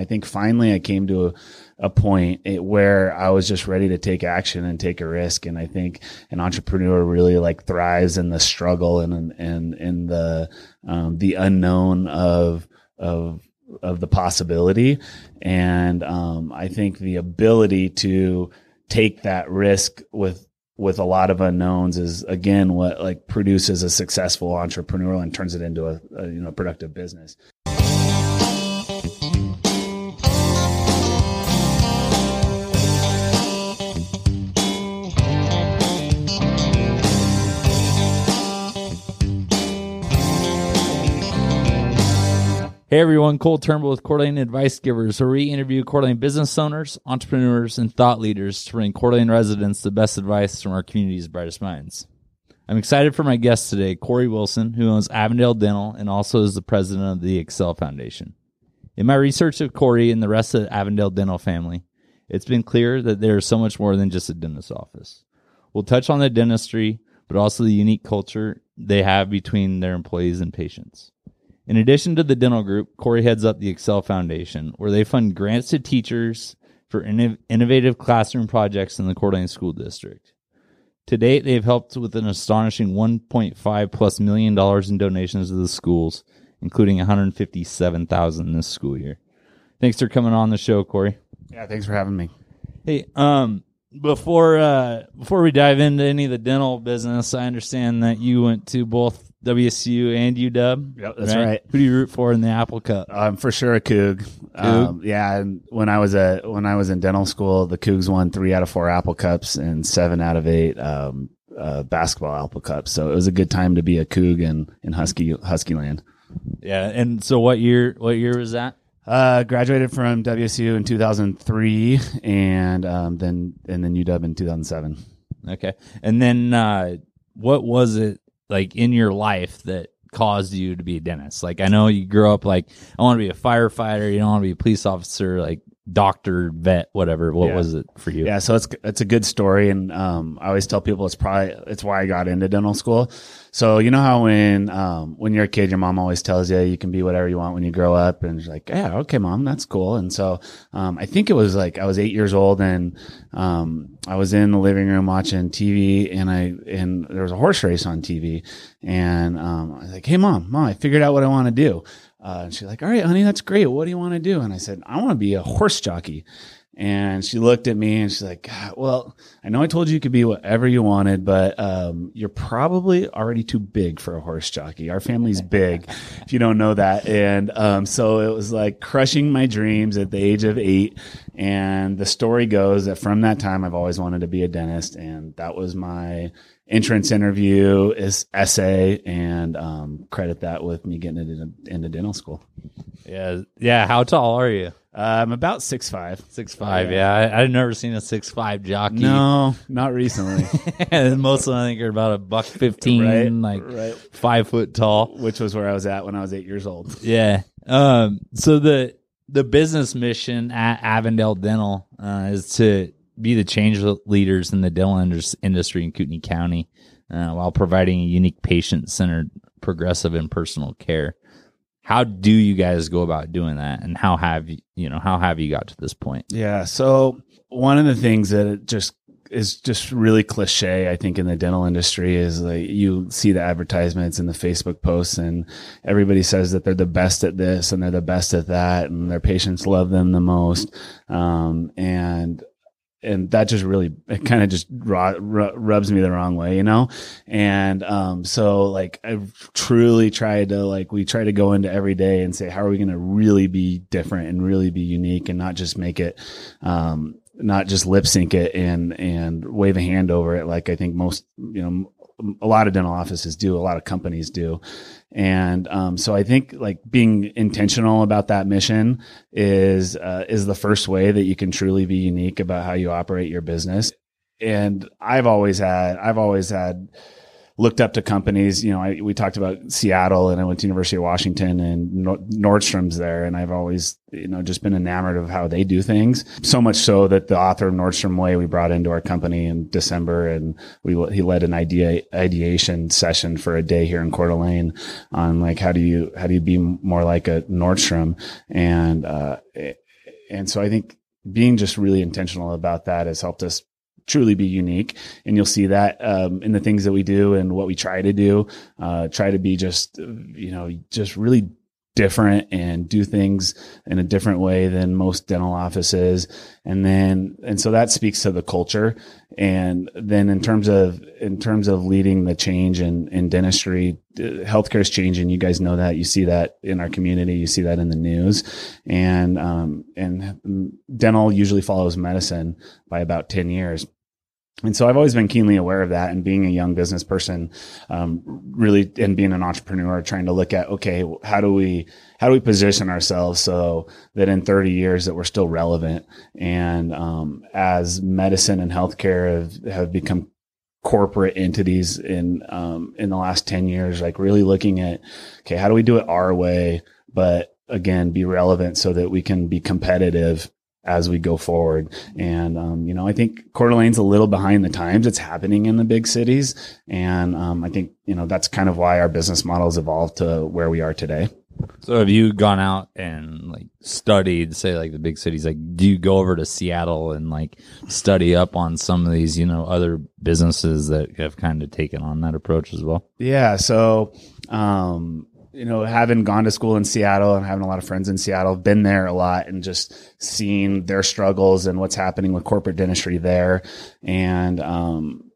I think finally I came to a, a point where I was just ready to take action and take a risk. And I think an entrepreneur really like thrives in the struggle and, and, in the, um, the unknown of, of, of the possibility. And, um, I think the ability to take that risk with, with a lot of unknowns is again what like produces a successful entrepreneur and turns it into a, a you know productive business. Hey everyone, Cole Turnbull with Coeur Advice Givers, where we interview Coeur business owners, entrepreneurs, and thought leaders to bring Coeur residents the best advice from our community's brightest minds. I'm excited for my guest today, Corey Wilson, who owns Avondale Dental and also is the president of the Excel Foundation. In my research of Corey and the rest of the Avondale Dental family, it's been clear that there is so much more than just a dentist office. We'll touch on the dentistry, but also the unique culture they have between their employees and patients. In addition to the dental group, Corey heads up the Excel Foundation, where they fund grants to teachers for innovative classroom projects in the Coeur d'Alene School District. To date, they've helped with an astonishing 1.5 plus million dollars in donations to the schools, including 157,000 this school year. Thanks for coming on the show, Corey. Yeah, thanks for having me. Hey, um, before uh, before we dive into any of the dental business, I understand that you went to both WSU and UW. Yep, that's right? right. Who do you root for in the Apple Cup? Um, for sure a Coug. Um, yeah, and when I was a when I was in dental school, the Cougs won three out of four Apple Cups and seven out of eight um, uh, basketball Apple Cups. So it was a good time to be a Coug in in Husky Husky land. Yeah, and so what year? What year was that? Uh, graduated from WSU in 2003, and um, then and then UW in 2007. Okay, and then uh, what was it like in your life that caused you to be a dentist? Like I know you grew up like I want to be a firefighter, you don't want to be a police officer, like doctor, vet, whatever. What yeah. was it for you? Yeah, so it's it's a good story, and um, I always tell people it's probably it's why I got into dental school. So you know how when um, when you're a kid, your mom always tells you you can be whatever you want when you grow up, and she's like, yeah, okay, mom, that's cool. And so um, I think it was like I was eight years old, and um, I was in the living room watching TV, and I and there was a horse race on TV, and um, I was like, hey, mom, mom, I figured out what I want to do. Uh, and she's like, all right, honey, that's great. What do you want to do? And I said, I want to be a horse jockey. And she looked at me and she's like, well, I know I told you you could be whatever you wanted, but, um, you're probably already too big for a horse jockey. Our family's big, if you don't know that. And, um, so it was like crushing my dreams at the age of eight. And the story goes that from that time, I've always wanted to be a dentist. And that was my, entrance interview is essay and um, credit that with me getting into, into dental school. Yeah, yeah. How tall are you? Uh, I'm about six five. Six five. Yeah, yeah. I, have never seen a six five jockey. No, not recently. Most of them I think are about a buck fifteen, right, like right. five foot tall, which was where I was at when I was eight years old. Yeah. Um. So the the business mission at Avondale Dental uh, is to be the change leaders in the dental industry in Kootenai County uh, while providing a unique patient centered, progressive, and personal care. How do you guys go about doing that, and how have you, you know, how have you got to this point? Yeah, so one of the things that it just is just really cliche, I think, in the dental industry is like you see the advertisements and the Facebook posts, and everybody says that they're the best at this and they're the best at that, and their patients love them the most. Um, and and that just really it kind of just rubs me the wrong way you know and um so like i truly tried to like we try to go into every day and say how are we going to really be different and really be unique and not just make it um not just lip sync it and and wave a hand over it like i think most you know a lot of dental offices do, a lot of companies do. And um, so I think like being intentional about that mission is uh, is the first way that you can truly be unique about how you operate your business. And I've always had I've always had looked up to companies. You know, I, we talked about Seattle, and I went to University of Washington, and Nordstrom's there, and I've always, you know, just been enamored of how they do things. So much so that the author of Nordstrom Way we brought into our company in December, and we he led an idea ideation session for a day here in Coeur d'Alene on like how do you how do you be more like a Nordstrom, and uh, and so I think being just really intentional about that has helped us truly be unique. And you'll see that um, in the things that we do and what we try to do. Uh, try to be just, you know, just really different and do things in a different way than most dental offices. And then and so that speaks to the culture. And then in terms of in terms of leading the change in in dentistry healthcare is changing. You guys know that. You see that in our community. You see that in the news. And um and dental usually follows medicine by about 10 years and so I've always been keenly aware of that and being a young business person, um, really, and being an entrepreneur, trying to look at, okay, how do we, how do we position ourselves so that in 30 years that we're still relevant? And, um, as medicine and healthcare have, have become corporate entities in, um, in the last 10 years, like really looking at, okay, how do we do it our way? But again, be relevant so that we can be competitive as we go forward. And, um, you know, I think Coeur d'Alene's a little behind the times. It's happening in the big cities. And, um, I think, you know, that's kind of why our business models evolved to where we are today. So have you gone out and like studied, say like the big cities? Like, do you go over to Seattle and like study up on some of these, you know, other businesses that have kind of taken on that approach as well? Yeah. So, um, you know, having gone to school in Seattle and having a lot of friends in Seattle, been there a lot and just seeing their struggles and what's happening with corporate dentistry there. And, um,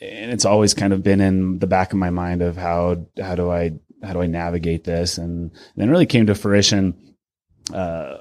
and it's always kind of been in the back of my mind of how, how do I, how do I navigate this? And then really came to fruition, uh,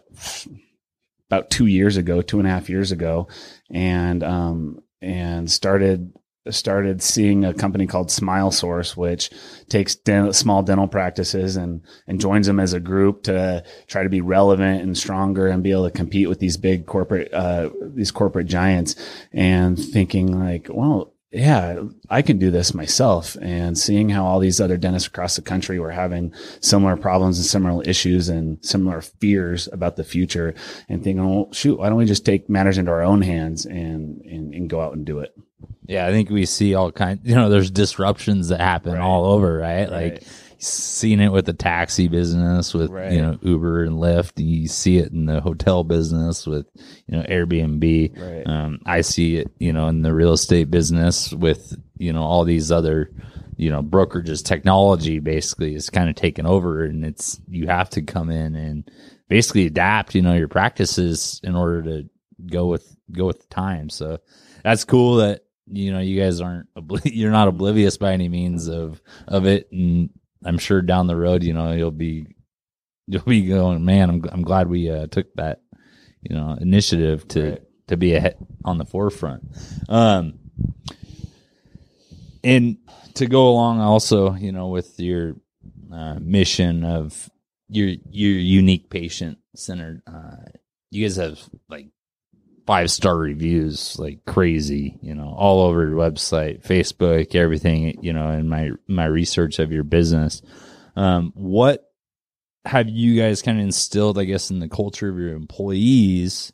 about two years ago, two and a half years ago, and, um, and started started seeing a company called Smile Source, which takes den- small dental practices and and joins them as a group to try to be relevant and stronger and be able to compete with these big corporate uh, these corporate giants. And thinking like, well, yeah, I can do this myself. And seeing how all these other dentists across the country were having similar problems and similar issues and similar fears about the future and thinking, well, shoot, why don't we just take matters into our own hands and, and, and go out and do it? Yeah, I think we see all kind. You know, there's disruptions that happen Right. all over, right? Right. Like seen it with the taxi business, with Right. you know Uber and Lyft. You see it in the hotel business with you know Airbnb. Right. Um, I see it, you know, in the real estate business with you know all these other you know brokerages. Technology basically is kind of taken over, and it's you have to come in and basically adapt. You know your practices in order to go with go with the time. So that's cool that you know you guys aren't obli- you're not oblivious by any means of of it and i'm sure down the road you know you'll be you'll be going man i'm, I'm glad we uh, took that you know initiative to Right. to be ahead on the forefront um and to go along also you know with your uh, mission of your your unique patient centered uh you guys have like five star reviews like crazy, you know, all over your website, Facebook, everything, you know, in my my research of your business. Um, what have you guys kind of instilled, I guess, in the culture of your employees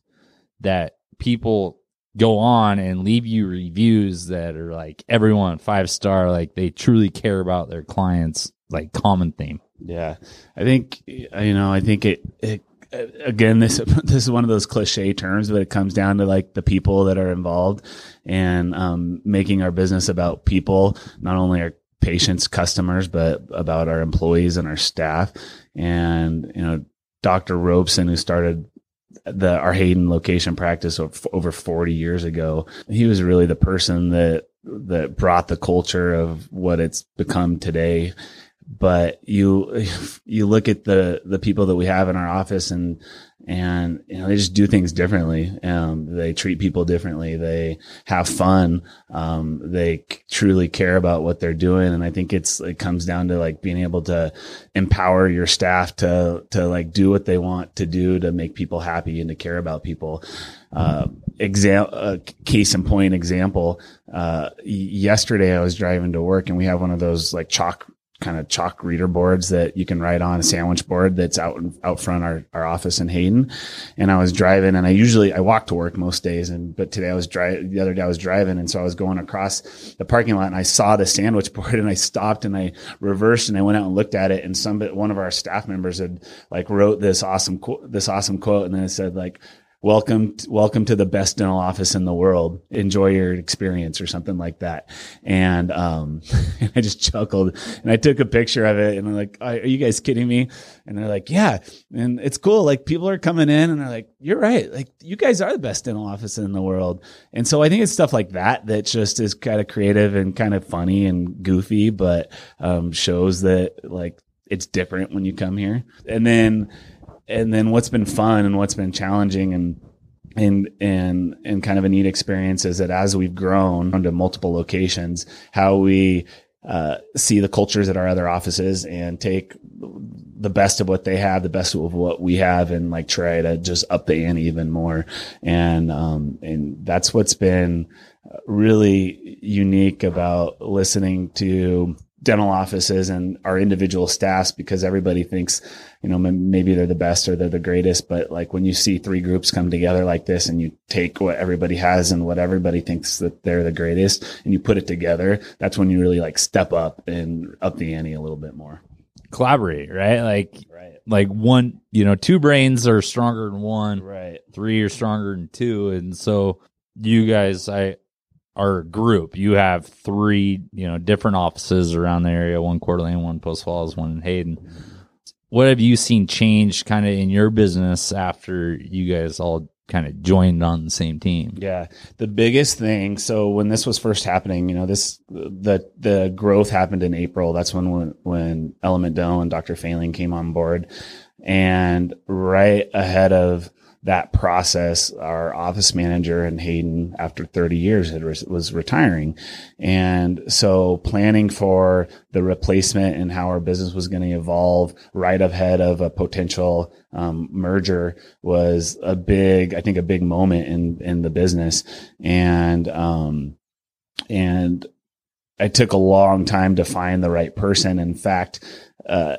that people go on and leave you reviews that are like everyone five star, like they truly care about their clients, like common theme. Yeah, I think you know. I think it. it again, this this is one of those cliche terms, but it comes down to like the people that are involved and um, making our business about people, not only our patients, customers, but about our employees and our staff. And you know, Dr. Robeson, who started the our Hayden location practice over 40 years ago, he was really the person that that brought the culture of what it's become today but you you look at the the people that we have in our office and and you know they just do things differently. Um they treat people differently. They have fun. Um they truly care about what they're doing. And i think it's it comes down to like being able to empower your staff to to like do what they want to do to make people happy and to care about people. Uh, exam- uh, case in point example uh, yesterday i was driving to work and we have one of those like chalk kind of chalk reader boards that you can write on a sandwich board that's out out front our, our office in Hayden. And I was driving and I usually I walk to work most days and but today I was driving the other day I was driving and so I was going across the parking lot and I saw the sandwich board and I stopped and I reversed and I went out and looked at it and some one of our staff members had like wrote this awesome this awesome quote and then it said like welcome welcome to the best dental office in the world. Enjoy your experience or something like that. And um and i just chuckled and i took a picture of it and i'm like are you guys kidding me? And they're like yeah. And it's cool. Like people are coming in and they're like you're right. Like you guys are the best dental office in the world. And so i think it's stuff like that that just is kind of creative and kind of funny and goofy but um shows that like it's different when you come here. And then and then what's been fun and what's been challenging and and and and kind of a neat experience is that as we've grown onto multiple locations, how we uh, see the cultures at our other offices and take the best of what they have, the best of what we have, and like try to just up the ante even more. And um, and that's what's been really unique about listening to dental offices and our individual staffs because everybody thinks, you know, maybe they're the best or they're the greatest. But like when you see three groups come together like this and you take what everybody has and what everybody thinks that they're the greatest and you put it together, that's when you really like step up and up the ante a little bit more. Collaborate, right? Like, right. like one, you know, two brains are stronger than one. Right. Three are stronger than two. And so you guys, I, our group, you have three, you know, different offices around the area, one Coeur d'Alene, one Post Falls, one in Hayden. What have you seen change kind of in your business after you guys all kind of joined on the same team? Yeah. The biggest thing, so when this was first happening, you know, this the the growth happened in April. That's when when, when Element Dental and Dr. Failing came on board. And right ahead of that process, our office manager in Hayden, after 30 years, was retiring. And so planning for the replacement and how our business was going to evolve right ahead of a potential um, merger was a big, I think, a big moment in, in the business. And, um, and it took a long time to find the right person. In fact, uh,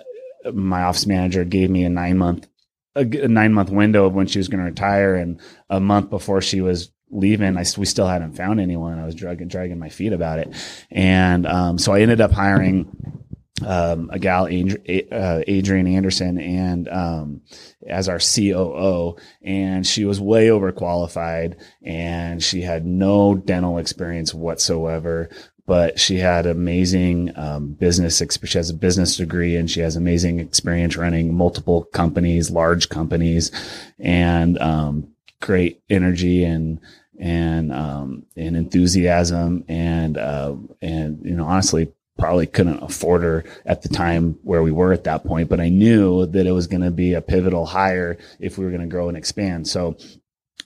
my office manager gave me a nine month a, a nine month window of when she was going to retire, and a month before she was leaving, I we still hadn't found anyone. I was dragging dragging my feet about it, and um, so I ended up hiring. Um, a gal, uh, Adrian Anderson, and um, as our COO, and she was way overqualified, and she had no dental experience whatsoever but she had amazing um, business. She has a business degree and she has amazing experience running multiple companies, large companies, and um, great energy and and um, and enthusiasm and uh, and you know honestly probably couldn't afford her at the time where we were at that point, but I knew that it was going to be a pivotal hire if we were going to grow and expand. So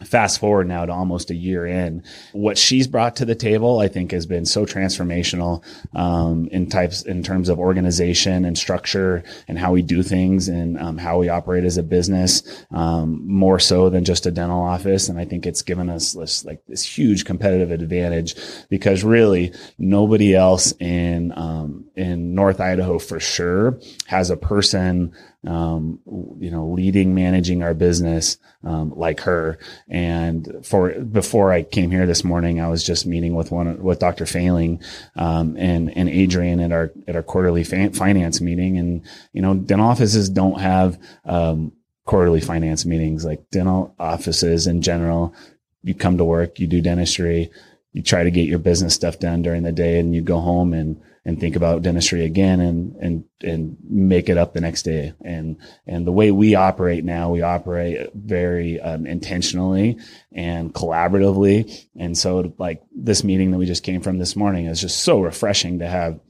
fast forward now to almost a year in what she's brought to the table i think has been so transformational um, in types in terms of organization and structure and how we do things and um, how we operate as a business um, more so than just a dental office. And i think it's given us this like this huge competitive advantage because really nobody else in um, in north idaho for sure has a person um, you know, leading, managing our business, um, like her. And for, before I came here this morning, I was just meeting with one, with Dr. Failing, um, and, and Adrian at our, at our quarterly finance meeting. And, you know, dental offices don't have, um, quarterly finance meetings like dental offices in general. You come to work, you do dentistry, you try to get your business stuff done during the day and you go home and, and think about dentistry again and and and make it up the next day. And and the way we operate now, we operate very um, intentionally and collaboratively. And so, like this meeting that we just came from this morning is just so refreshing to have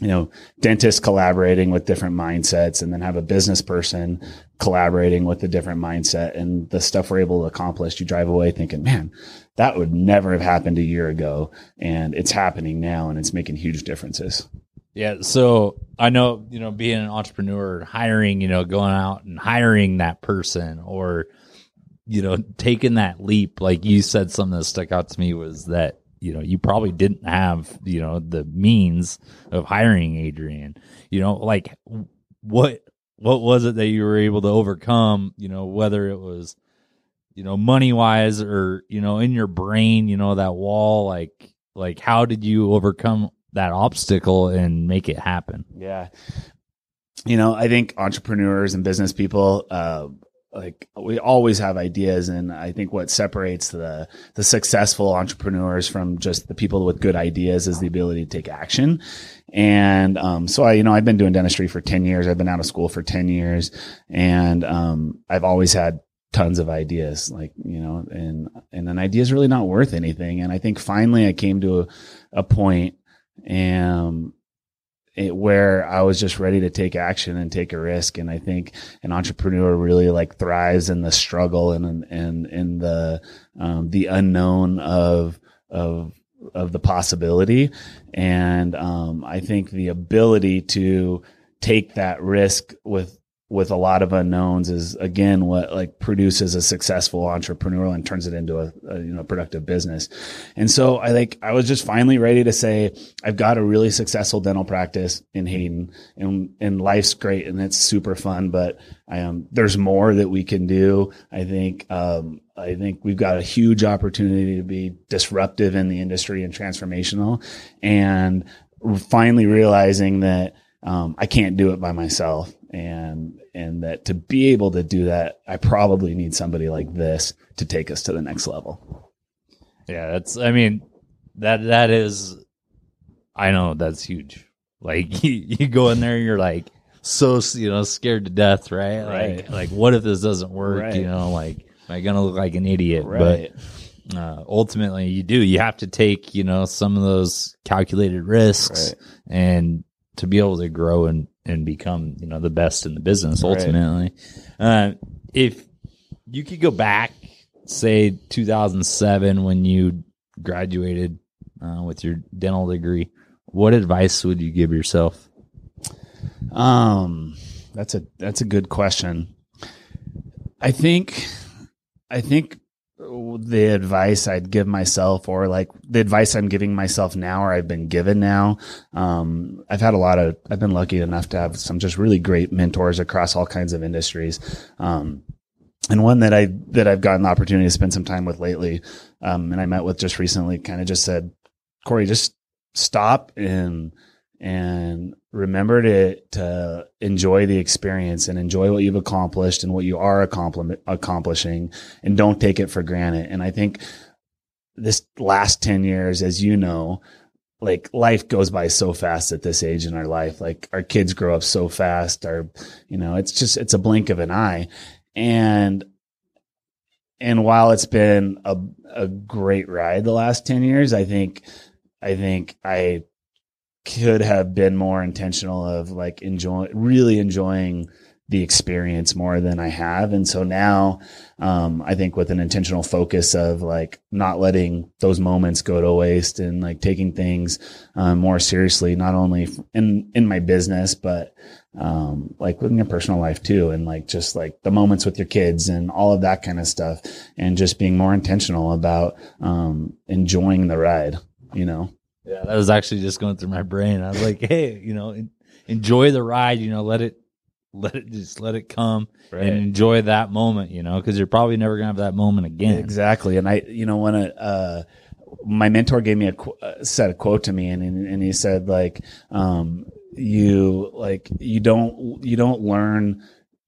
you know, dentists collaborating with different mindsets and then have a business person collaborating with a different mindset and the stuff we're able to accomplish. You drive away thinking, man, that would never have happened a year ago. And it's happening now and it's making huge differences. Yeah. So I know, you know, being an entrepreneur, hiring, you know, going out and hiring that person or, you know, taking that leap, like you said, something that stuck out to me was that you know, you probably didn't have, you know, the means of hiring Adrian. You know, like what what was it that you were able to overcome, you know, whether it was you know, money wise or, you know, in your brain, you know, that wall, like like how did you overcome that obstacle and make it happen? Yeah. You know, I think entrepreneurs and business people, uh, like we always have ideas and i think what separates the the successful entrepreneurs from just the people with good ideas is the ability to take action. And um, so i you know i've been doing dentistry for 10 years. I've been out of school for 10 years. And um, i've always had tons of ideas like you know and and an idea is really not worth anything. And i think finally i came to a, a point and it, where I was just ready to take action and take a risk. And I think an entrepreneur really like thrives in the struggle and and in the um, the unknown of of of the possibility. And um, I think the ability to take that risk with with a lot of unknowns is again what like produces a successful entrepreneur and turns it into a, a, you know productive business. And so I like I was just finally ready to say I've got a really successful dental practice in Hayden and and life's great and it's super fun, but I um there's more that we can do. I think um I think we've got a huge opportunity to be disruptive in the industry and transformational and finally realizing that um, I can't do it by myself and and that to be able to do that i probably need somebody like this to take us to the next level. Yeah that's i mean that that is i know that's huge. Like you, you go in there you're like so you know scared to death right, Right. like like what if this doesn't work? Right. you know like am i gonna look like an idiot? Right. but uh, ultimately you do. You have to take you know some of those calculated risks Right. and to be able to grow and and become you know the best in the business Right. ultimately. Uh, if you could go back say 2007 when you graduated uh, with your dental degree what advice would you give yourself? Um that's a that's a good question. I think i think the advice I'd give myself or like the advice I'm giving myself now or I've been given now. Um, I've had a lot of, I've been lucky enough to have some just really great mentors across all kinds of industries. Um, and one that I, that I've gotten the opportunity to spend some time with lately, um, and I met with just recently kind of just said, Corey, just stop and, and remember to to enjoy the experience and enjoy what you've accomplished and what you are accomplishing and don't take it for granted. And i think this last 10 years as you know like life goes by so fast at this age in our life. Like our kids grow up so fast. Our you know it's just it's a blink of an eye. And and while it's been a a great ride the last 10 years i think i think i could have been more intentional of like enjoy really enjoying the experience more than I have. And so now, um, I think with an intentional focus of like not letting those moments go to waste and like taking things, um, more seriously, not only in, in my business, but, um, like within your personal life too. And like just like the moments with your kids and all of that kind of stuff and just being more intentional about, um, enjoying the ride, you know? Yeah, that was actually just going through my brain. I was like, hey, you know, enjoy the ride. You know, let it, let it just let it come and enjoy that moment. You know, because you're probably never gonna have that moment again. Exactly. And I, you know, when a, uh, my mentor gave me a qu- uh, said a quote to me and, and he said like, um, you like, you don't, you don't learn,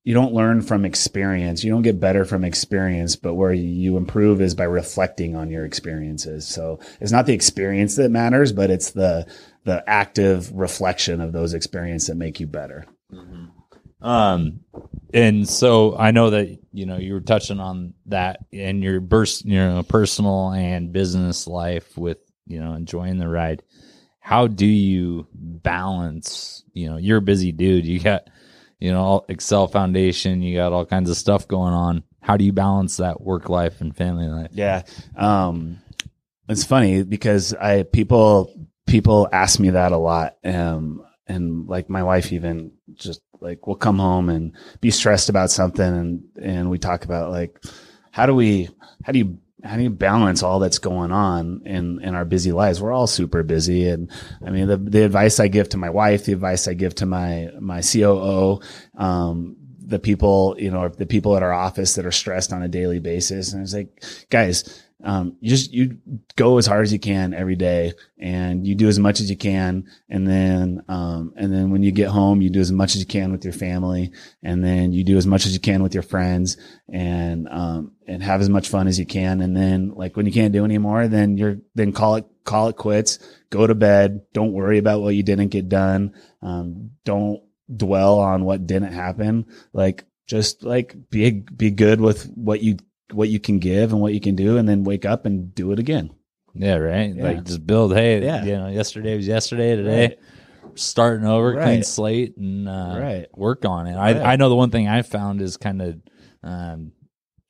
you don't learn from experience. You don't get better from experience, but where you improve is by reflecting on your experiences. So it's not the experience that matters, but it's the, the active reflection of those experiences that make you better. Um, and so I know that you know you were touching on that in your burst, you know, personal and business life with you know enjoying the ride. How do you balance? You know, you're a busy dude. You got you know Excel Foundation. You got all kinds of stuff going on. How do you balance that work life and family life? Yeah. Um, it's funny because I, people, people ask me that a lot. Um, and like my wife even just like will come home and be stressed about something. And, and we talk about like, how do we, how do you how do you balance all that's going on in in our busy lives? We're all super busy, and I mean the the advice I give to my wife, the advice I give to my my COO, um, the people you know the people at our office that are stressed on a daily basis, and it's like, guys, um, you just you go as hard as you can every day and you do as much as you can. And then um, and then when you get home you do as much as you can with your family. And then you do as much as you can with your friends and um, and have as much fun as you can. And then like when you can't do anymore then you're then call it call it quits. Go to bed. Don't worry about what you didn't get done. Um, don't dwell on what didn't happen. Like just like be be good with what you what you can give and what you can do and then wake up and do it again. Yeah, right. Yeah. Like just build. Hey, Yeah. you know, yesterday was yesterday. Today, Right. starting over, clean slate, and uh, Right. work on it. I Right. I know the one thing I found is kind of, um,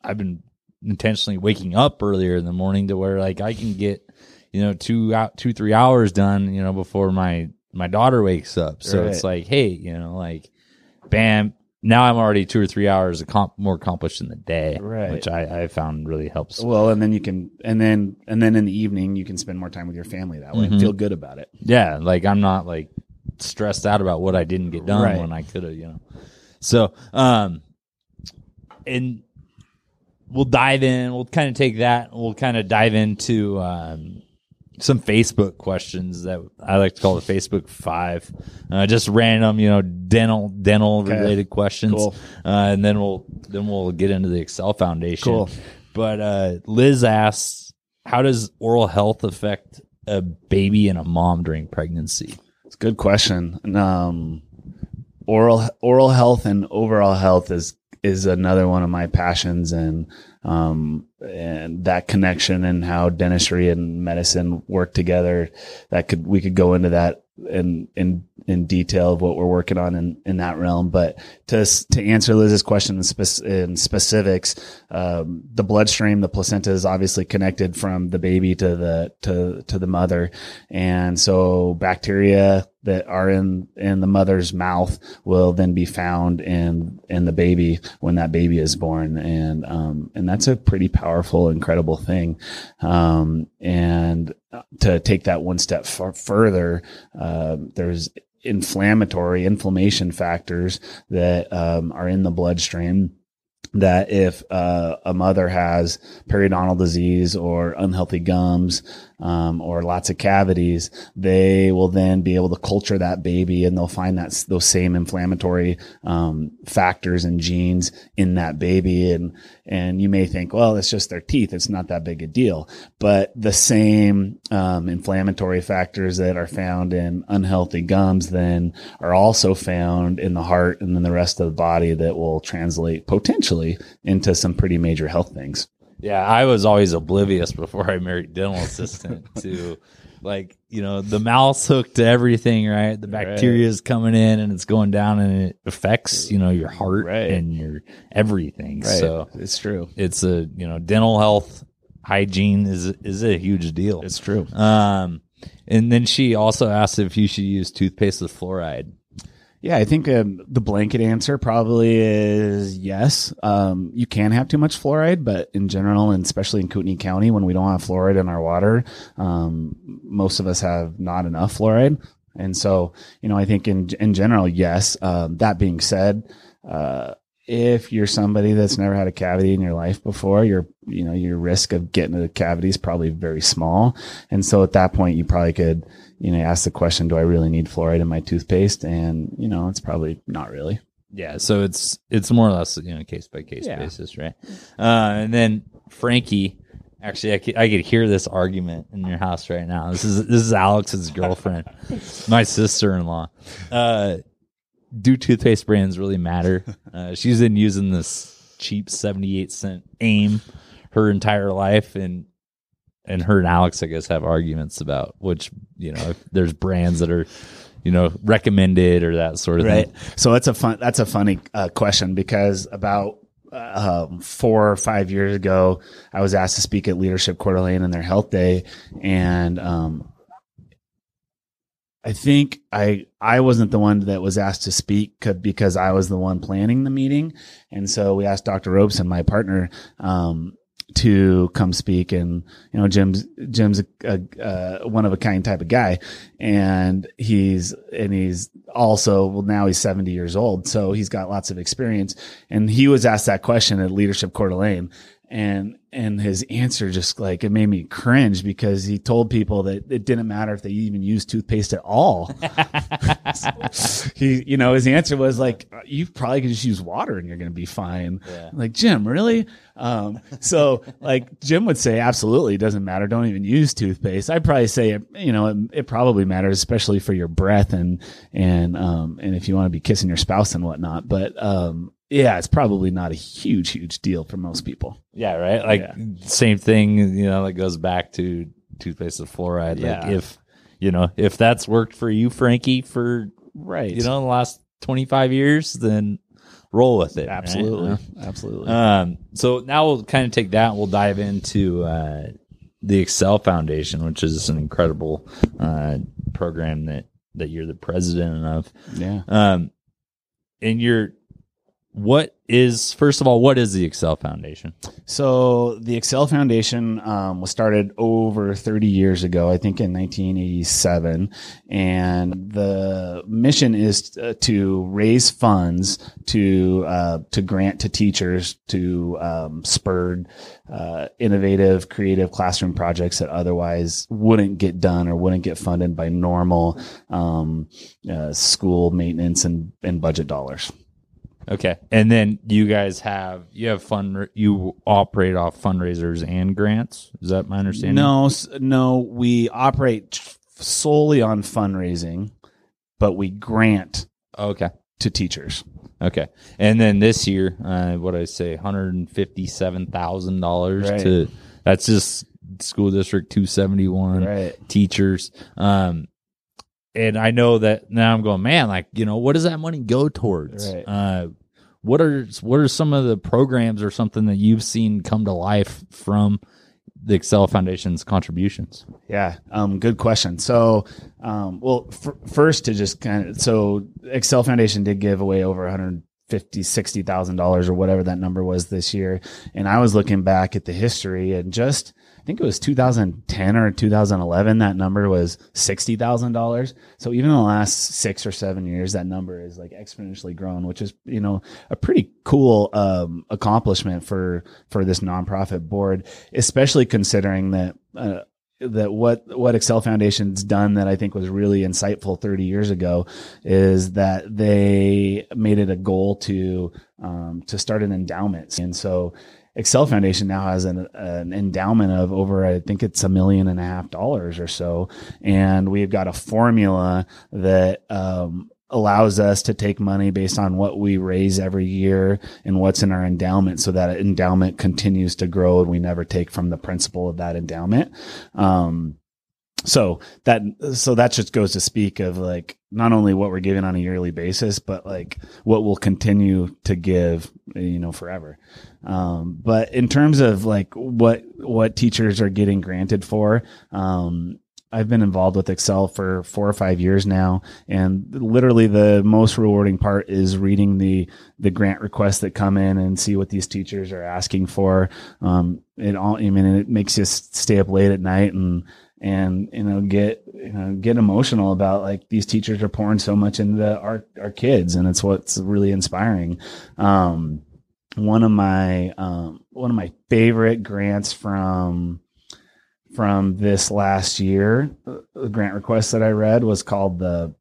I've been intentionally waking up earlier in the morning to where like I can get, you know, two out two three hours done, you know, before my my daughter wakes up. So it's like, hey, you know, like, bam. Now I'm already two or three hours more accomplished in the day, Right. which I, I found really helps. Well, and then you can, and then, and then in the evening, you can spend more time with your family that way Mhm. and feel good about it. Yeah, like I'm not like stressed out about what I didn't get done Right. when I could have, you know. So, um, and we'll dive in. We'll kind of take that. We'll kind of dive into um, some Facebook questions that I like to call the Facebook Five, uh, just random, you know, dental dental Okay. related questions, Cool. uh, and then we'll then we'll get into the Excel Foundation. Cool. But uh, Liz asks, how does oral health affect a baby and a mom during pregnancy? It's a good question. And, Um, oral oral health and overall health is is another one of my passions, and um, and that connection and how dentistry and medicine work together. That could we could go into that in in in detail of what we're working on in, in that realm. But to to answer Liz's question in, spec- in specifics, um, the bloodstream, the placenta is obviously connected from the baby to the to to the mother, and so bacteria that are in in the mother's mouth will then be found in in the baby when that baby is born, and um, and that's a pretty powerful, incredible thing. Um, and to take that one step far further, um, there's inflammatory inflammation factors that um, are in the bloodstream that if uh, a mother has periodontal disease or unhealthy gums um, or lots of cavities, they will then be able to culture that baby and they'll find that those same inflammatory um, factors and genes in that baby. And and you may think, well, it's just their teeth; it's not that big a deal. But the same um, inflammatory factors that are found in unhealthy gums then are also found in the heart and then the rest of the body that will translate potentially into some pretty major health things. Yeah, I was always oblivious before I married dental assistant to like, you know, the mouth's hooked to everything, right? The Right. bacteria is coming in and it's going down and it affects, you know, your heart Right. and your everything. So it's true. it's a, you know, dental health hygiene is is a huge deal. It's true. Um and then she also asked if you should use toothpaste with fluoride. Yeah, I think um, the blanket answer probably is yes. Um, you can have too much fluoride, but in general, and especially in Kootenai County, when we don't have fluoride in our water, um, most of us have not enough fluoride. And so, you know, I think in in general, yes. Um, that being said, uh, if you're somebody that's never had a cavity in your life before, your you know your risk of getting a cavity is probably very small. And so at that point, you probably could you know ask the question, do I really need fluoride in my toothpaste? And you know, it's probably not really. Yeah, so it's it's more or less you know case by case Yeah. basis, right? Uh, and then Frankie, actually, I could, I could hear this argument in your house right now. This is this is Alex's girlfriend, my sister in law. Uh, do toothpaste brands really matter? Uh, she's been using this cheap seventy eight cent aim her entire life, and and her and Alex, I guess, have arguments about which you know if there's brands that are you know recommended or that sort of right thing. so that's a fun that's a funny uh, question because about um, four or five years ago i was asked to speak at leadership Coeur d'Alene in their health day and um, i think i i wasn't the one that was asked to speak because i was the one planning the meeting. And so we asked dr robeson my partner um, to come speak. And you know Jim's Jim's a, a, a one of a kind type of guy. And he's and he's also well now he's 70 years old. So he's got lots of experience. And he was asked that question at leadership Coeur d'Alene and and his answer just like it made me cringe because he told people that it didn't matter if they even used toothpaste at all. he, you know, his answer was like, "You probably could just use water and you're going to be fine." Yeah. Like Jim, really? Um, so like Jim would say, absolutely, it doesn't matter. Don't even use toothpaste. I'd probably say, you know, it, it probably matters, especially for your breath and and um and if you want to be kissing your spouse and whatnot. But um, yeah, it's probably not a huge, huge deal for most people. Yeah, right. Like Yeah. same thing, you know, that goes back to toothpaste with fluoride. Yeah. Like if you know, if that's worked for you, Frankie, for Right. you know, the last twenty five years, then roll with it. right? absolutely, Uh, absolutely. Um, so now we'll kind of take that and we'll dive into uh, the Excel Foundation, which is an incredible uh, program that that you're the president of. yeah. Um, and you're what is first of all, what is the Excel Foundation? So the Excel Foundation um, was started over 30 years ago, I think in 1987, and the mission is uh, to raise funds to uh, to grant to teachers to um, spur uh, innovative, creative classroom projects that otherwise wouldn't get done or wouldn't get funded by normal um, uh, school maintenance and, and budget dollars. Okay, and then you guys have you have fund you operate off fundraisers and grants. Is that my understanding? No, no, we operate solely on fundraising, but we grant Okay. to teachers. Okay. And then this year, uh, what did I say, one hundred and fifty-seven thousand dollars Right. to that's just school district two seventy-one Right. teachers. Um, and I know that now I'm going, man, like you know, what does that money go towards? Right. Uh, what are what are some of the programs or something that you've seen come to life from the Excel Foundation's contributions? Yeah. Um, good question. So, um, well, f- first to just kind of, so Excel Foundation did give away over 150, $60,000 or whatever that number was this year. And I was looking back at the history and just, think it was 2010 or 2011, that number was $60,000. So even in the last six or seven years, that number is like exponentially grown, which is, you know, a pretty cool, um, accomplishment for, for this nonprofit board, especially considering that, uh, that what what Excel Foundation's done that I think was really insightful 30 years ago is that they made it a goal to um, to start an endowment, and so Excel Foundation now has an, an endowment of over I think it's a million and a half dollars or so, and we've got a formula that um, allows us to take money based on what we raise every year and what's in our endowment so that endowment continues to grow and we never take from the principal of that endowment. Um, so that so that just goes to speak of like not only what we're giving on a yearly basis but like what we'll continue to give you know forever um, but in terms of like what what teachers are getting granted for um, I've been involved with Excel for four or five years now, and literally the most rewarding part is reading the the grant requests that come in and see what these teachers are asking for. Um, it all, I mean, it makes you stay up late at night and and you know get you know get emotional about like these teachers are pouring so much into our our kids, and it's what's really inspiring. Um, one of my um, one of my favorite grants from from this last year, the grant request that I read was called the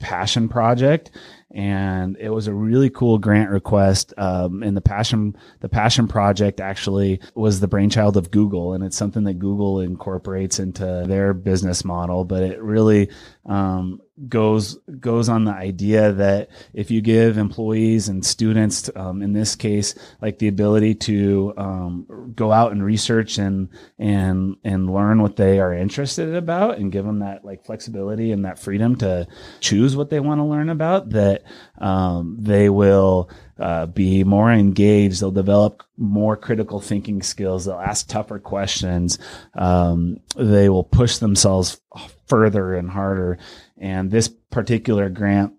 Passion Project, and it was a really cool grant request. Um, and the Passion the Passion Project actually was the brainchild of Google, and it's something that Google incorporates into their business model. But it really um, goes goes on the idea that if you give employees and students, um, in this case, like the ability to um, go out and research and and and learn what they are interested about, and give them that like flexibility and that freedom to choose what they want to learn about, that um, they will uh, be more engaged. They'll develop more critical thinking skills. They'll ask tougher questions. Um, they will push themselves further and harder. And this particular grant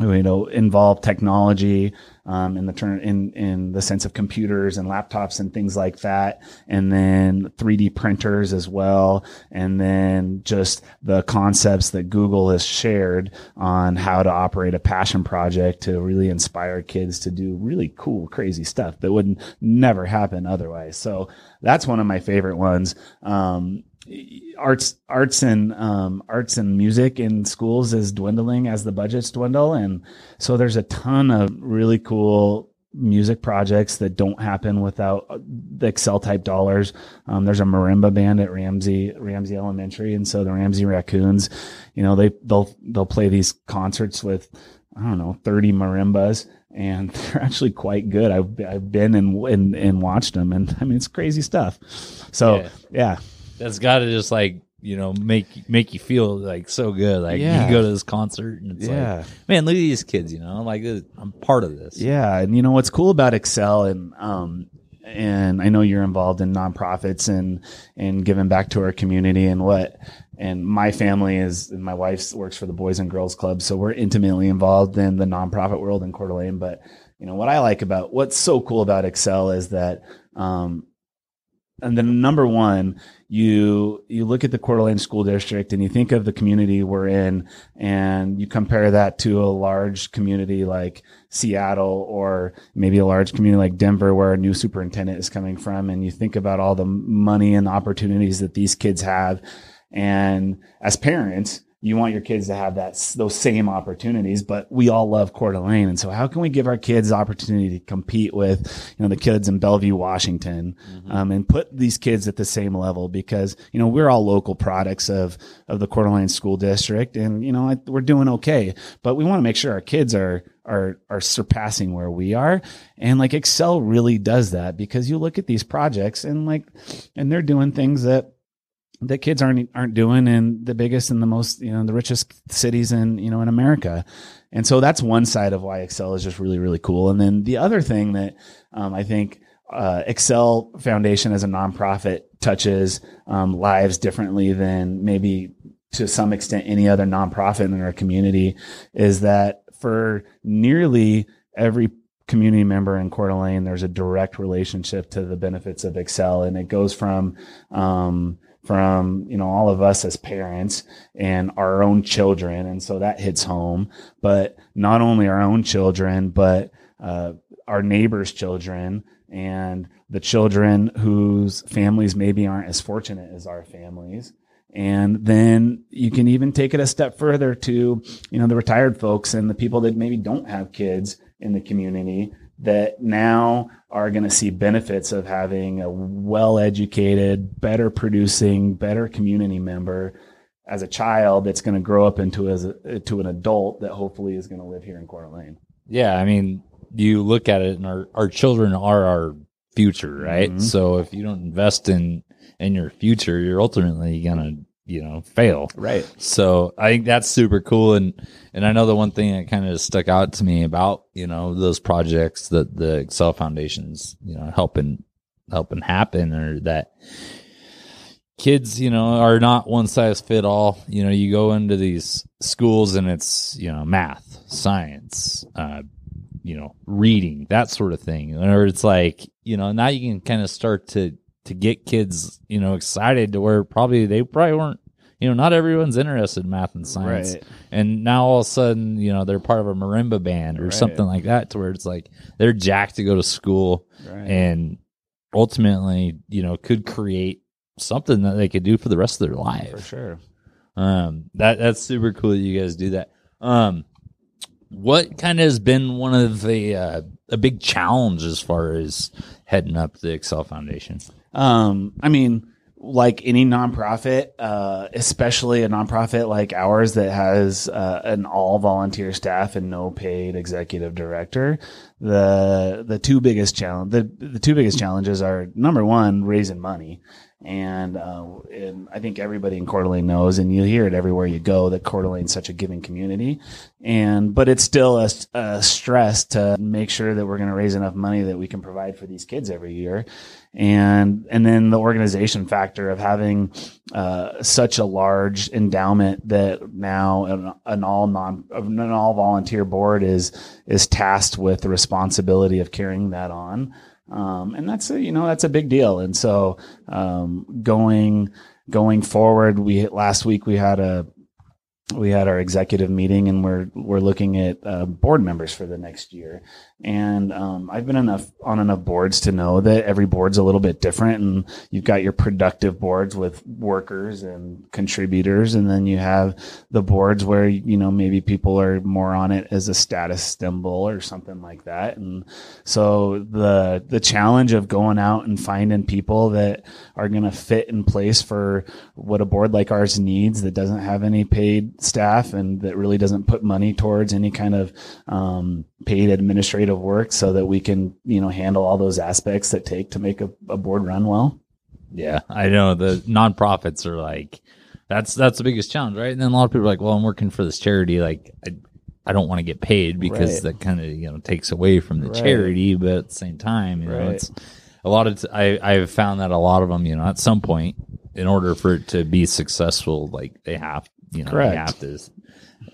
you know involve technology um, in the turn in in the sense of computers and laptops and things like that, and then 3D printers as well, and then just the concepts that Google has shared on how to operate a passion project to really inspire kids to do really cool, crazy stuff that would never happen otherwise. So that's one of my favorite ones. Um, arts arts and um, arts and music in schools is dwindling as the budgets dwindle. And so there's a ton of really cool music projects that don't happen without the excel type dollars. Um, there's a marimba band at ramsey ramsey elementary. And so the ramsey raccoons you know they they'll they'll play these concerts with i don't know 30 marimbas. And they're actually quite good. I've, I've been and, and and watched them. And i mean it's crazy stuff. So Yeah. yeah That's got to just like you know make make you feel like so good. Like Yeah. you go to this concert and it's Yeah. like, man, look at these kids. You know, like this- I'm part of this. Yeah, and you know what's cool about Excel and um and I know you're involved in nonprofits and and giving back to our community and what and my family is and my wife works for the Boys and Girls Club, so we're intimately involved in the nonprofit world in Coeur d'Alene. But you know what I like about what's so cool about Excel is that um and then number one, you you look at the Coeur d'Alene School District and you think of the community we're in, and you compare that to a large community like Seattle or maybe a large community like Denver, where a new superintendent is coming from, and you think about all the money and opportunities that these kids have, and as parents, you want your kids to have that those same opportunities, but we all love Coeur d'Alene, and so how can we give our kids opportunity to compete with you know the kids in Bellevue, Washington, um, and put these kids at the same level? Because you know we're all local products of of the Coeur d'Alene School District, and you know I, we're doing okay, but we want to make sure our kids are are are surpassing where we are, and like Excel really does that because you look at these projects and like and they're doing things that that kids aren't aren't doing in the biggest and the most you know the richest cities in you know in America, and so that's one side of why Excel is just really really cool. And then the other thing that um, I think uh, Excel Foundation as a nonprofit touches um, lives differently than maybe to some extent any other nonprofit in our community is that for nearly every community member in Coeur d'Alene, there's a direct relationship to the benefits of Excel, and it goes from um, from you know all of us as parents and our own children, and so that hits home. But not only our own children, but uh, our neighbors' children and the children whose families maybe aren't as fortunate as our families. And then you can even take it a step further to, you know, the retired folks and the people that maybe don't have kids in the community that now are going to see benefits of having a well educated, better producing, better community member as a child that's going to grow up into as a, to an adult that hopefully is going to live here in Coeur d'Alene. Yeah, I mean, you look at it, and our our children are our future, right? Mhm. So if you don't invest in in your future, you're ultimately gonna you know fail. Right. So I think that's super cool, and and I know the one thing that kind of stuck out to me about you know those projects that the Excel Foundation's you know helping helping happen, or that kids you know are not one size fit all. You know, you go into these schools and it's you know math, science, uh, you know, reading that sort of thing, or it's like you know now you can kind of start to to get kids you know excited to where probably they probably weren't you know, not everyone's interested in math and science. Right. And now all of a sudden, you know, they're part of a marimba band or Right. something like that to where it's like they're jacked to go to school Right. and ultimately, you know, could create something that they could do for the rest of their life. For sure. Um that that's super cool that you guys do that. Um what kind of has been one of the uh, a big challenge as far as heading up the Excel Foundation? Um, I mean, like any nonprofit, uh, especially a nonprofit like ours that has uh, an all volunteer staff and no paid executive director, the the two biggest challenge the the two biggest challenges are number one raising money and, uh, and I think everybody in Coeur d'Alene knows, and you hear it everywhere you go, that Coeur is such a giving community. And, but it's still a, a stress to make sure that we're going to raise enough money that we can provide for these kids every year. And, and then the organization factor of having, uh, such a large endowment that now an, an all non, an all volunteer board is, is tasked with the responsibility of carrying that on. Um, and that's a, you know, that's a big deal. And so, um, going, going forward, we, last week we had a, we had our executive meeting and we're we're looking at uh, board members for the next year and um, i've been enough on enough boards to know that every board's a little bit different and you've got your productive boards with workers and contributors and then you have the boards where you know maybe people are more on it as a status symbol or something like that. And so the the challenge of going out and finding people that are going to fit in place for what a board like ours needs that doesn't have any paid staff and that really doesn't put money towards any kind of um, paid administrative work so that we can you know handle all those aspects that take to make a, a board run well yeah i know the nonprofits are like that's that's the biggest challenge right and then a lot of people are like well i'm working for this charity like i, I don't want to get paid because Right. that kind of you know takes away from the Right. charity but at the same time you know Right. it's a lot of t- I, i've found that a lot of them you know at some point in order for it to be successful like they have you know they have to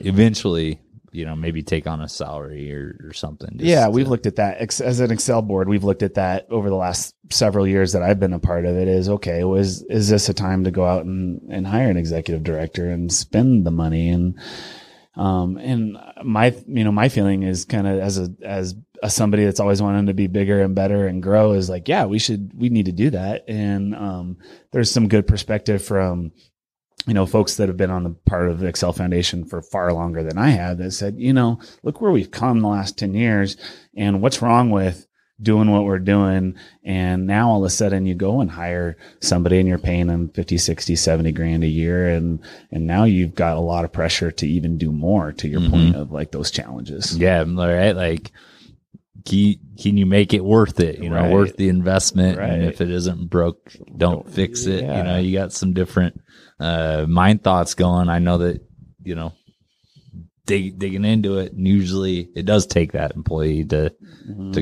eventually you know maybe take on a salary or, or something just yeah we've looked at that. As an excel board we've looked at that over the last several years that i've been a part of it is okay was is this a time to go out and, and hire an executive director and spend the money? And um and my you know my feeling is kind of as a as a somebody that's always wanted to be bigger and better and grow is like yeah we should we need to do that. And um there's some good perspective from you know, folks that have been on the part of the Excel Foundation for far longer than I have that said, you know, look where we've come the last 10 years and what's wrong with doing what we're doing. And now all of a sudden you go and hire somebody and you're paying them 50, 60, 70 grand a year. And, and now you've got a lot of pressure to even do more to your Mhm. point of like those challenges. Yeah, right. Like, can you, can you make it worth it? You know, Right. worth the investment. And if it isn't broke, don't, fix it. You know, you got some different uh, mind thoughts going. I know that you know dig, digging into it. And usually, it does take that employee to to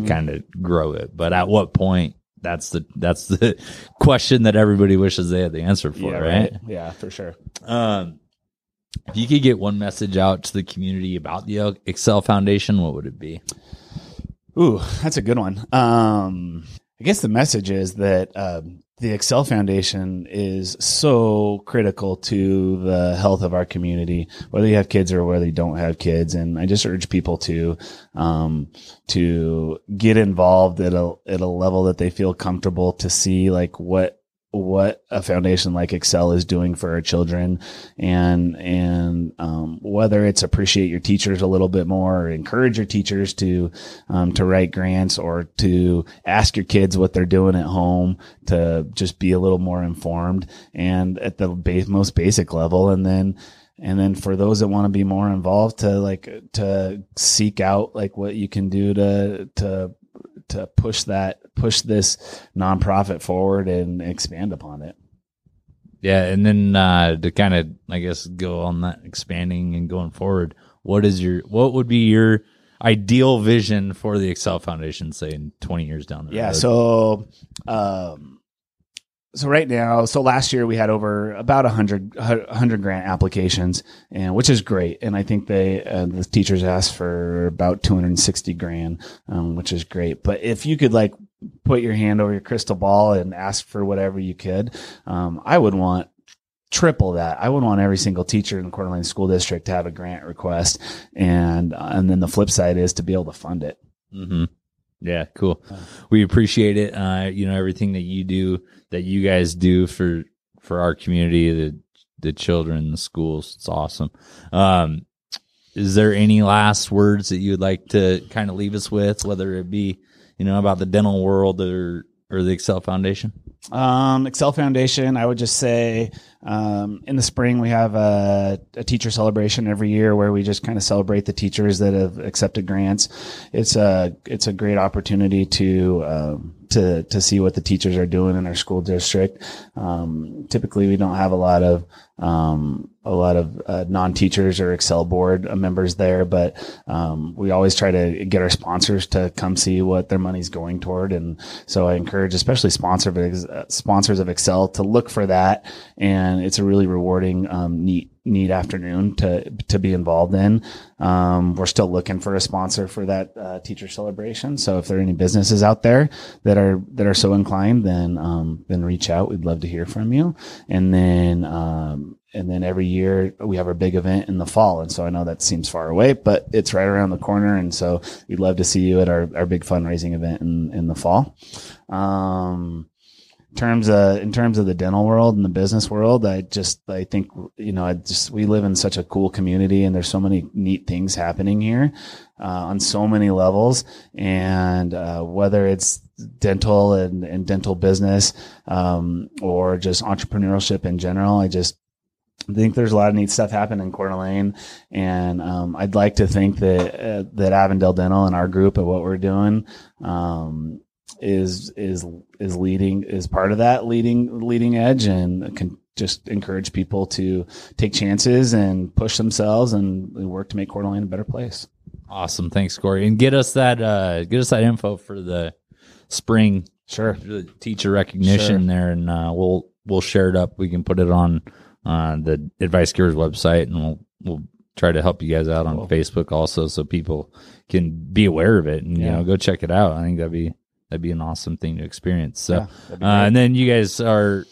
Mhm. kind of grow it. But at what point? That's the that's the question that everybody wishes they had the answer for, yeah, right? Yeah, for sure. Um, if you could get one message out to the community about the Excel Foundation, what would it be? Ooh, that's a good one. Um, I guess the message is that um, the Excel Foundation is so critical to the health of our community, whether you have kids or whether you don't have kids. And I just urge people to um, to get involved at a at a level that they feel comfortable to see like what what a foundation like Excel is doing for our children and and um, whether it's appreciate your teachers a little bit more or encourage your teachers to um, to write grants or to ask your kids what they're doing at home to just be a little more informed and at the most basic level. And then and then for those that want to be more involved to like to seek out like what you can do to to to push that push this nonprofit forward and expand upon it Yeah, and then uh, to kind of, I guess, go on that expanding and going forward. What is your what would be your ideal vision for the Excel Foundation, say in twenty years down the road? Yeah. So, um, so right now, so last year we had over about a hundred, hundred grant applications, and which is great. And I think they, uh, the teachers asked for about 260 grand, um, which is great. But if you could like put your hand over your crystal ball and ask for whatever you could, um, I would want triple that. I would want every single teacher in the Coeur School District to have a grant request, and uh, and then the flip side is to be able to fund it. hmm Yeah, cool. We appreciate it. Uh, you know, everything that you do, that you guys do for for our community, the the children, the schools. It's awesome. Um, is there any last words that you would like to kind of leave us with, whether it be, you know, about the dental world or or the Excel Foundation? Um, Excel Foundation, I would just say, Um, in the spring, we have a, a teacher celebration every year where we just kind of celebrate the teachers that have accepted grants. It's a it's a great opportunity to um, to to see what the teachers are doing in our school district. Um, typically, we don't have a lot of um, a lot of uh, non-teachers or Excel board uh, members there, but um, we always try to get our sponsors to come see what their money's going toward. And so I encourage, especially sponsor uh, sponsors of Excel, to look for that. And it's a really rewarding, um, neat neat afternoon to to be involved in. Um, we're still looking for a sponsor for that uh, teacher celebration. So if there are any businesses out there that are that are so inclined, then um, then reach out. We'd love to hear from you. And then um, and then every year we have our big event in the fall. And so I know that seems far away, but it's right around the corner. And so we'd love to see you at our, our big fundraising event in, in the fall. Um, terms of in terms of the dental world and the business world, I just I think you know I just we live in such a cool community and there's so many neat things happening here uh, on so many levels, and uh, whether it's dental and, and dental business um, or just entrepreneurship in general, I just I think there's a lot of neat stuff happening in Coeur d'Alene, and um, I'd like to think that uh, that Avondale Dental and our group and what we're doing um, is is is leading is part of that leading leading edge, and can just encourage people to take chances and push themselves and work to make Coeur d'Alene a better place. Awesome, thanks, Corey, and get us that uh, get us that info for the spring sure teacher recognition sure. there, and uh, we'll we'll share it up. We can put it on on the Advice Givers website, and we'll we'll try to help you guys out on cool. Facebook also, so people can be aware of it and yeah. you know go check it out. I think that'd be that'd be an awesome thing to experience. So, yeah, uh, and then you guys are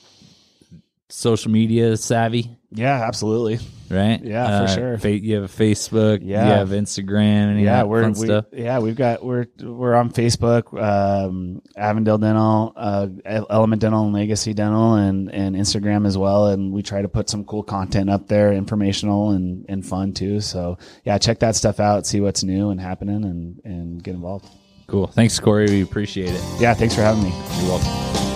social media savvy. Yeah, absolutely. Right. Yeah, uh, for sure. Fa- you have Facebook. Yeah. You have Instagram. yeah, we're we, stuff? yeah we've got we're we're on Facebook, um, Avondale Dental, uh, Element Dental, and Legacy Dental, and and Instagram as well. And we try to put some cool content up there, informational and and fun too. So yeah, check that stuff out, see what's new and happening, and and get involved. Cool. Thanks, Corey. We appreciate it. Yeah, thanks for having me. You're welcome.